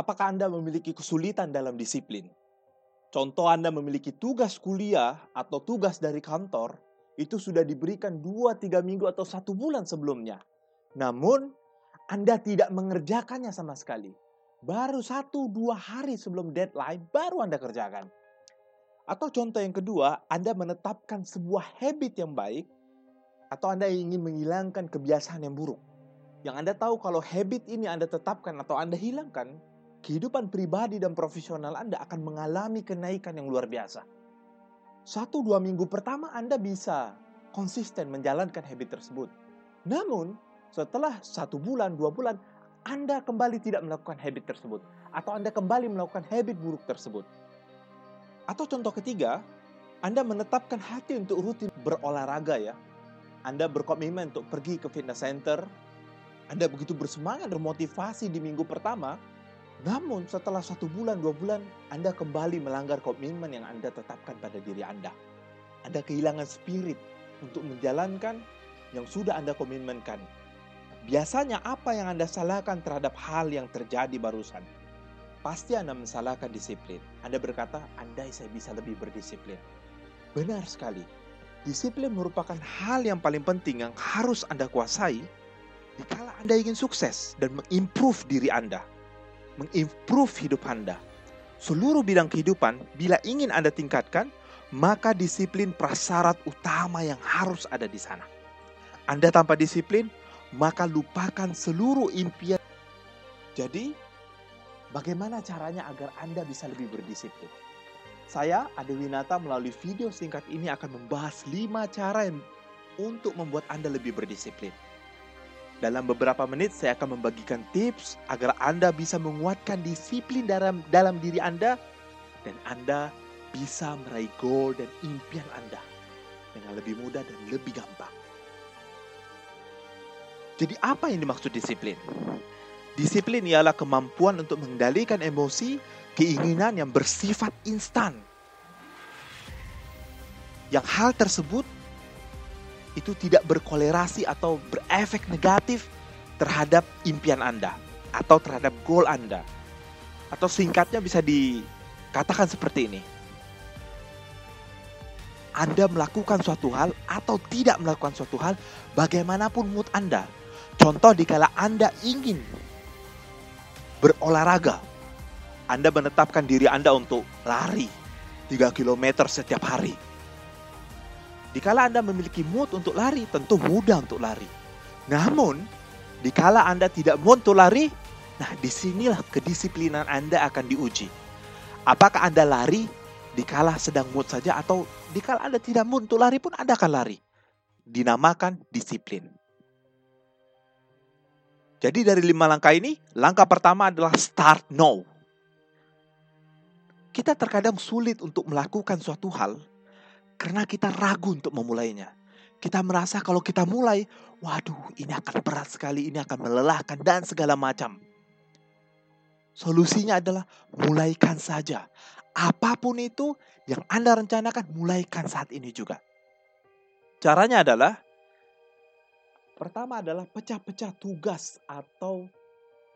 Apakah Anda memiliki kesulitan dalam disiplin? Contoh Anda memiliki tugas kuliah atau tugas dari kantor, itu sudah diberikan 2-3 minggu atau satu bulan sebelumnya. Namun, Anda tidak mengerjakannya sama sekali. Baru satu dua hari sebelum deadline, baru Anda kerjakan. Atau contoh yang kedua, Anda menetapkan sebuah habit yang baik, atau Anda ingin menghilangkan kebiasaan yang buruk. Yang Anda tahu kalau habit ini Anda tetapkan atau Anda hilangkan, kehidupan pribadi dan profesional Anda akan mengalami kenaikan yang luar biasa. Satu dua minggu pertama Anda bisa konsisten menjalankan habit tersebut. Namun, setelah satu bulan, dua bulan, Anda kembali tidak melakukan habit tersebut. Atau Anda kembali melakukan habit buruk tersebut. Atau contoh ketiga, Anda menetapkan hati untuk rutin berolahraga ya. Anda berkomitmen untuk pergi ke fitness center, Anda begitu bersemangat dan motivasi di minggu pertama, namun setelah satu bulan, dua bulan, Anda kembali melanggar komitmen yang Anda tetapkan pada diri Anda. Anda kehilangan spirit untuk menjalankan yang sudah Anda komitmenkan. Biasanya apa yang Anda salahkan terhadap hal yang terjadi barusan? Pasti Anda mensalahkan disiplin. Anda berkata, Anda saya bisa lebih berdisiplin. Benar sekali. Disiplin merupakan hal yang paling penting yang harus Anda kuasai dikala Anda ingin sukses dan mengimprove diri Anda mengimprove hidup Anda. Seluruh bidang kehidupan, bila ingin Anda tingkatkan, maka disiplin prasyarat utama yang harus ada di sana. Anda tanpa disiplin, maka lupakan seluruh impian. Jadi, bagaimana caranya agar Anda bisa lebih berdisiplin? Saya, Ade Winata, melalui video singkat ini akan membahas 5 cara yang untuk membuat Anda lebih berdisiplin. Dalam beberapa menit saya akan membagikan tips agar Anda bisa menguatkan disiplin dalam dalam diri Anda dan Anda bisa meraih goal dan impian Anda dengan lebih mudah dan lebih gampang. Jadi apa yang dimaksud disiplin? Disiplin ialah kemampuan untuk mengendalikan emosi, keinginan yang bersifat instan. Yang hal tersebut itu tidak berkolerasi atau berefek negatif terhadap impian Anda atau terhadap goal Anda. Atau singkatnya bisa dikatakan seperti ini. Anda melakukan suatu hal atau tidak melakukan suatu hal bagaimanapun mood Anda. Contoh dikala Anda ingin berolahraga. Anda menetapkan diri Anda untuk lari 3 km setiap hari Dikala Anda memiliki mood untuk lari, tentu mudah untuk lari. Namun, dikala Anda tidak mood untuk lari, nah di sinilah kedisiplinan Anda akan diuji. Apakah Anda lari dikala sedang mood saja atau dikala Anda tidak mood untuk lari pun Anda akan lari. Dinamakan disiplin. Jadi dari lima langkah ini, langkah pertama adalah start now. Kita terkadang sulit untuk melakukan suatu hal karena kita ragu untuk memulainya. Kita merasa kalau kita mulai, waduh ini akan berat sekali, ini akan melelahkan dan segala macam. Solusinya adalah mulaikan saja. Apa pun itu yang Anda rencanakan, mulaikan saat ini juga. Caranya adalah pertama adalah pecah-pecah tugas atau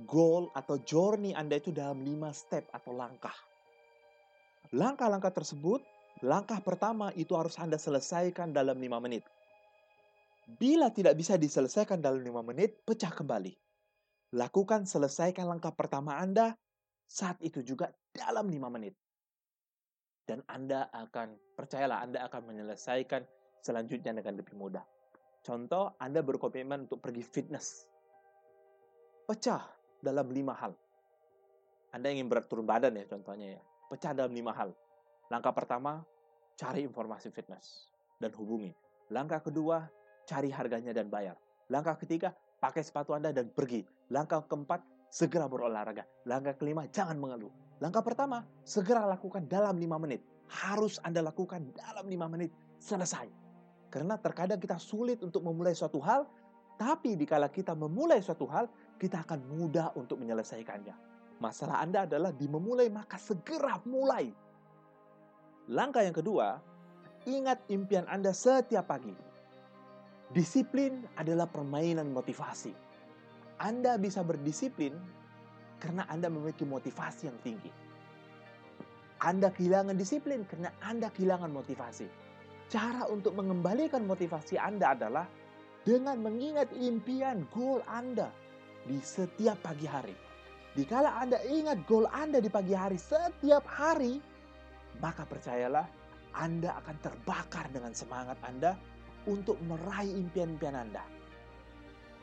goal atau journey Anda itu dalam lima step atau langkah. Langkah-langkah tersebut Langkah pertama itu harus Anda selesaikan dalam lima menit. Bila tidak bisa diselesaikan dalam lima menit, pecah kembali. Lakukan selesaikan langkah pertama Anda saat itu juga dalam lima menit. Dan Anda akan, percayalah Anda akan menyelesaikan selanjutnya dengan lebih mudah. Contoh, Anda berkomitmen untuk pergi fitness. Pecah dalam lima hal. Anda ingin berat turun badan ya contohnya ya. Pecah dalam lima hal. Langkah pertama, cari informasi fitness dan hubungi. Langkah kedua, cari harganya dan bayar. Langkah ketiga, pakai sepatu Anda dan pergi. Langkah keempat, segera berolahraga. Langkah kelima, jangan mengeluh. Langkah pertama, segera lakukan dalam lima menit. Harus Anda lakukan dalam lima menit. Selesai. Karena terkadang kita sulit untuk memulai suatu hal, tapi dikala kita memulai suatu hal, kita akan mudah untuk menyelesaikannya. Masalah Anda adalah di memulai, maka segera mulai Langkah yang kedua, ingat impian Anda setiap pagi. Disiplin adalah permainan motivasi. Anda bisa berdisiplin karena Anda memiliki motivasi yang tinggi. Anda kehilangan disiplin karena Anda kehilangan motivasi. Cara untuk mengembalikan motivasi Anda adalah dengan mengingat impian goal Anda di setiap pagi hari. Dikala Anda ingat goal Anda di pagi hari setiap hari, maka percayalah Anda akan terbakar dengan semangat Anda untuk meraih impian-impian Anda.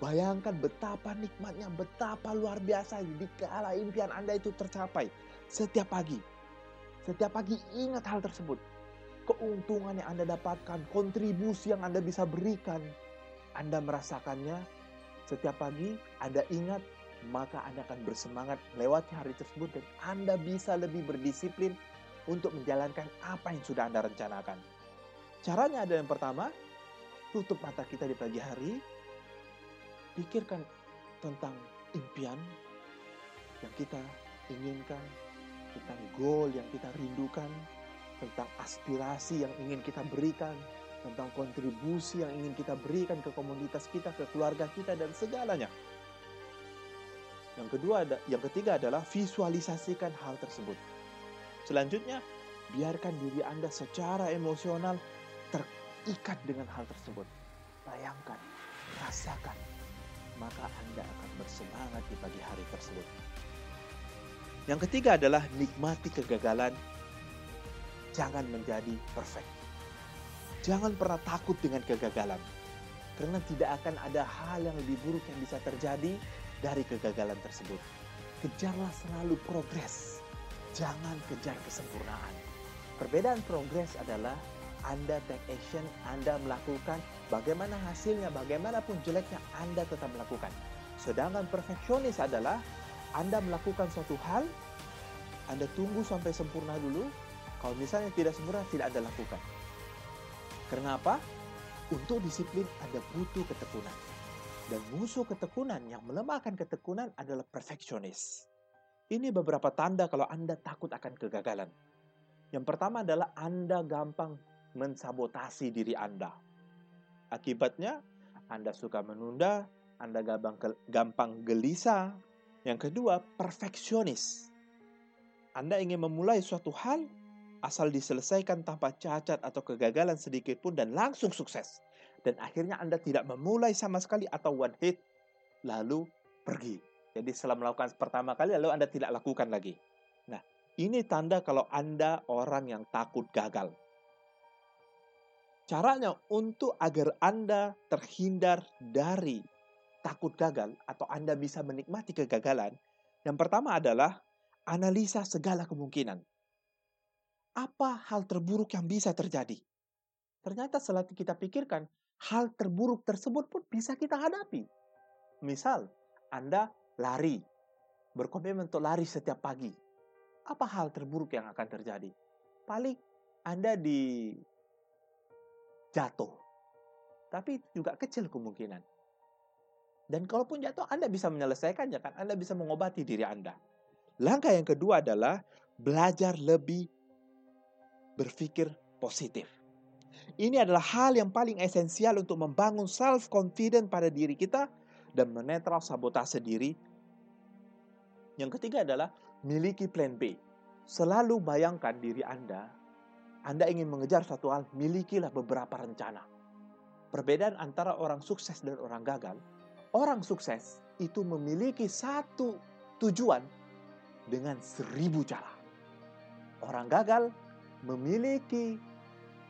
Bayangkan betapa nikmatnya, betapa luar biasa dikala impian Anda itu tercapai setiap pagi. Setiap pagi ingat hal tersebut. Keuntungan yang Anda dapatkan, kontribusi yang Anda bisa berikan. Anda merasakannya setiap pagi, Anda ingat, maka Anda akan bersemangat melewati hari tersebut dan Anda bisa lebih berdisiplin untuk menjalankan apa yang sudah Anda rencanakan. Caranya ada yang pertama, tutup mata kita di pagi hari, pikirkan tentang impian yang kita inginkan, tentang goal yang kita rindukan, tentang aspirasi yang ingin kita berikan, tentang kontribusi yang ingin kita berikan ke komunitas kita, ke keluarga kita dan segalanya. Yang kedua yang ketiga adalah visualisasikan hal tersebut. Selanjutnya, biarkan diri Anda secara emosional terikat dengan hal tersebut. Bayangkan, rasakan, maka Anda akan bersemangat di pagi hari tersebut. Yang ketiga adalah nikmati kegagalan. Jangan menjadi perfect. Jangan pernah takut dengan kegagalan. Karena tidak akan ada hal yang lebih buruk yang bisa terjadi dari kegagalan tersebut. Kejarlah selalu progres. Jangan kejar kesempurnaan. Perbedaan progres adalah anda take action, Anda melakukan, bagaimana hasilnya, bagaimanapun jeleknya, Anda tetap melakukan. Sedangkan perfeksionis adalah Anda melakukan suatu hal, Anda tunggu sampai sempurna dulu, kalau misalnya tidak sempurna, tidak Anda lakukan. Karena apa? Untuk disiplin Anda butuh ketekunan. Dan musuh ketekunan yang melemahkan ketekunan adalah perfeksionis. Ini beberapa tanda kalau Anda takut akan kegagalan. Yang pertama adalah Anda gampang mensabotasi diri Anda. Akibatnya, Anda suka menunda, Anda gampang, gampang gelisah. Yang kedua, perfeksionis. Anda ingin memulai suatu hal, asal diselesaikan tanpa cacat atau kegagalan sedikit pun dan langsung sukses. Dan akhirnya Anda tidak memulai sama sekali atau one hit, lalu pergi. Jadi setelah melakukan pertama kali, lalu Anda tidak lakukan lagi. Nah, ini tanda kalau Anda orang yang takut gagal. Caranya untuk agar Anda terhindar dari takut gagal atau Anda bisa menikmati kegagalan, yang pertama adalah analisa segala kemungkinan. Apa hal terburuk yang bisa terjadi? Ternyata setelah kita pikirkan, hal terburuk tersebut pun bisa kita hadapi. Misal, Anda lari, berkomitmen untuk lari setiap pagi. Apa hal terburuk yang akan terjadi? Paling Anda di jatuh. Tapi juga kecil kemungkinan. Dan kalaupun jatuh, Anda bisa menyelesaikannya kan? Anda bisa mengobati diri Anda. Langkah yang kedua adalah belajar lebih berpikir positif. Ini adalah hal yang paling esensial untuk membangun self confidence pada diri kita dan menetral sabotase diri. Yang ketiga adalah miliki plan B. Selalu bayangkan diri Anda anda ingin mengejar suatu hal, milikilah beberapa rencana. Perbedaan antara orang sukses dan orang gagal, orang sukses itu memiliki satu tujuan dengan seribu cara. Orang gagal memiliki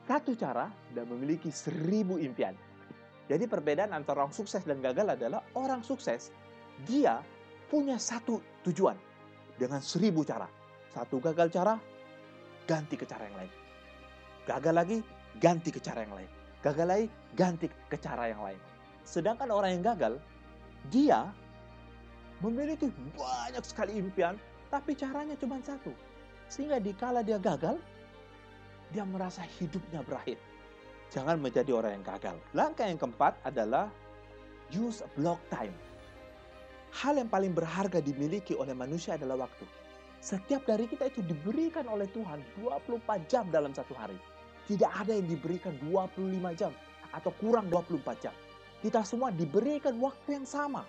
satu cara dan memiliki seribu impian. Jadi perbedaan antara orang sukses dan gagal adalah orang sukses, dia punya satu tujuan dengan seribu cara. Satu gagal cara, ganti ke cara yang lain. Gagal lagi, ganti ke cara yang lain. Gagal lagi, ganti ke cara yang lain. Sedangkan orang yang gagal, dia memiliki banyak sekali impian, tapi caranya cuma satu. Sehingga dikala dia gagal, dia merasa hidupnya berakhir. Jangan menjadi orang yang gagal. Langkah yang keempat adalah use block time. Hal yang paling berharga dimiliki oleh manusia adalah waktu. Setiap dari kita itu diberikan oleh Tuhan 24 jam dalam satu hari. Tidak ada yang diberikan 25 jam atau kurang 24 jam. Kita semua diberikan waktu yang sama.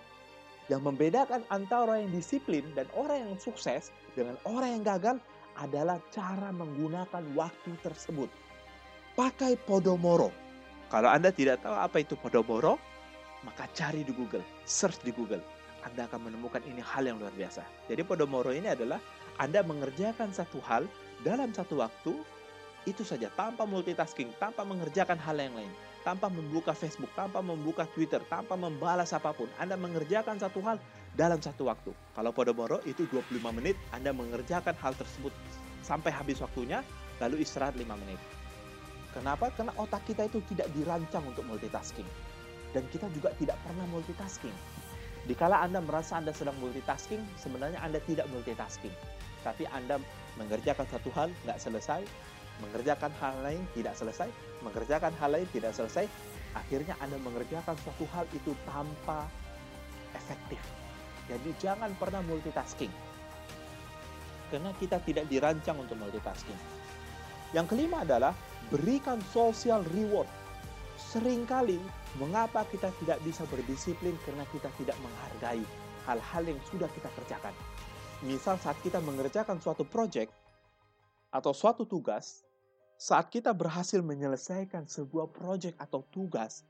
Yang membedakan antara orang yang disiplin dan orang yang sukses dengan orang yang gagal adalah cara menggunakan waktu tersebut. Pakai Podomoro. Kalau Anda tidak tahu apa itu Podomoro, maka cari di Google, search di Google. Anda akan menemukan ini hal yang luar biasa. Jadi Podomoro ini adalah Anda mengerjakan satu hal dalam satu waktu, itu saja tanpa multitasking, tanpa mengerjakan hal yang lain tanpa membuka Facebook, tanpa membuka Twitter, tanpa membalas apa pun. Anda mengerjakan satu hal dalam satu waktu. Kalau Podomoro itu 25 menit, Anda mengerjakan hal tersebut sampai habis waktunya, lalu istirahat 5 menit. Kenapa? Karena otak kita itu tidak dirancang untuk multitasking. Dan kita juga tidak pernah multitasking. Dikala Anda merasa Anda sedang multitasking, sebenarnya Anda tidak multitasking. Tapi Anda mengerjakan satu hal, nggak selesai, mengerjakan hal lain tidak selesai, mengerjakan hal lain tidak selesai, akhirnya Anda mengerjakan suatu hal itu tanpa efektif. Jadi jangan pernah multitasking. Karena kita tidak dirancang untuk multitasking. Yang kelima adalah berikan social reward. Seringkali mengapa kita tidak bisa berdisiplin karena kita tidak menghargai hal-hal yang sudah kita kerjakan. Misal saat kita mengerjakan suatu project, atau suatu tugas, saat kita berhasil menyelesaikan sebuah proyek atau tugas,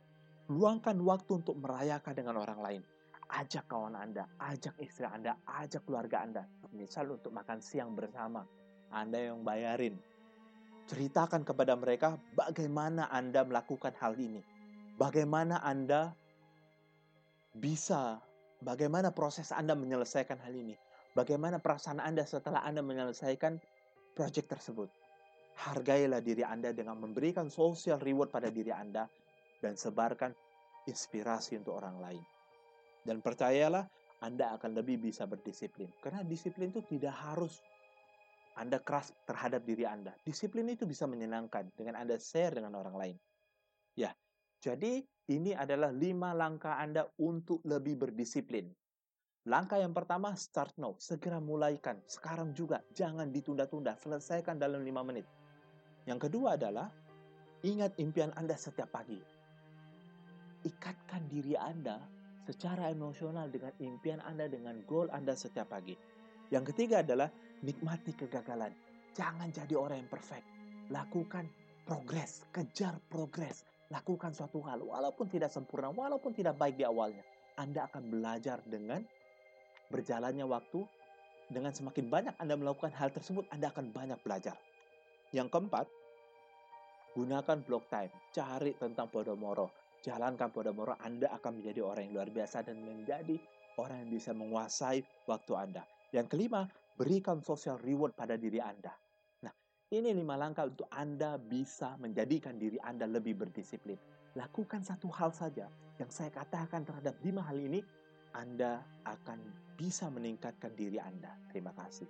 luangkan waktu untuk merayakan dengan orang lain. Ajak kawan Anda, ajak istri Anda, ajak keluarga Anda. Misal untuk makan siang bersama, Anda yang bayarin. Ceritakan kepada mereka bagaimana Anda melakukan hal ini. Bagaimana Anda bisa, bagaimana proses Anda menyelesaikan hal ini. Bagaimana perasaan Anda setelah Anda menyelesaikan proyek tersebut. Hargailah diri Anda dengan memberikan social reward pada diri Anda dan sebarkan inspirasi untuk orang lain. Dan percayalah, Anda akan lebih bisa berdisiplin. Karena disiplin itu tidak harus Anda keras terhadap diri Anda. Disiplin itu bisa menyenangkan dengan Anda share dengan orang lain. Ya, jadi ini adalah lima langkah Anda untuk lebih berdisiplin. Langkah yang pertama, start now. Segera mulaikan. Sekarang juga. Jangan ditunda-tunda. Selesaikan dalam lima menit. Yang kedua adalah, ingat impian Anda setiap pagi. Ikatkan diri Anda secara emosional dengan impian Anda, dengan goal Anda setiap pagi. Yang ketiga adalah, nikmati kegagalan. Jangan jadi orang yang perfect. Lakukan progres. Kejar progres. Lakukan suatu hal. Walaupun tidak sempurna, walaupun tidak baik di awalnya. Anda akan belajar dengan berjalannya waktu, dengan semakin banyak Anda melakukan hal tersebut, Anda akan banyak belajar. Yang keempat, gunakan block time. Cari tentang Podomoro. Jalankan Podomoro, Anda akan menjadi orang yang luar biasa dan menjadi orang yang bisa menguasai waktu Anda. Yang kelima, berikan social reward pada diri Anda. Nah, ini lima langkah untuk Anda bisa menjadikan diri Anda lebih berdisiplin. Lakukan satu hal saja yang saya katakan terhadap lima hal ini, Anda akan bisa meningkatkan diri Anda. Terima kasih.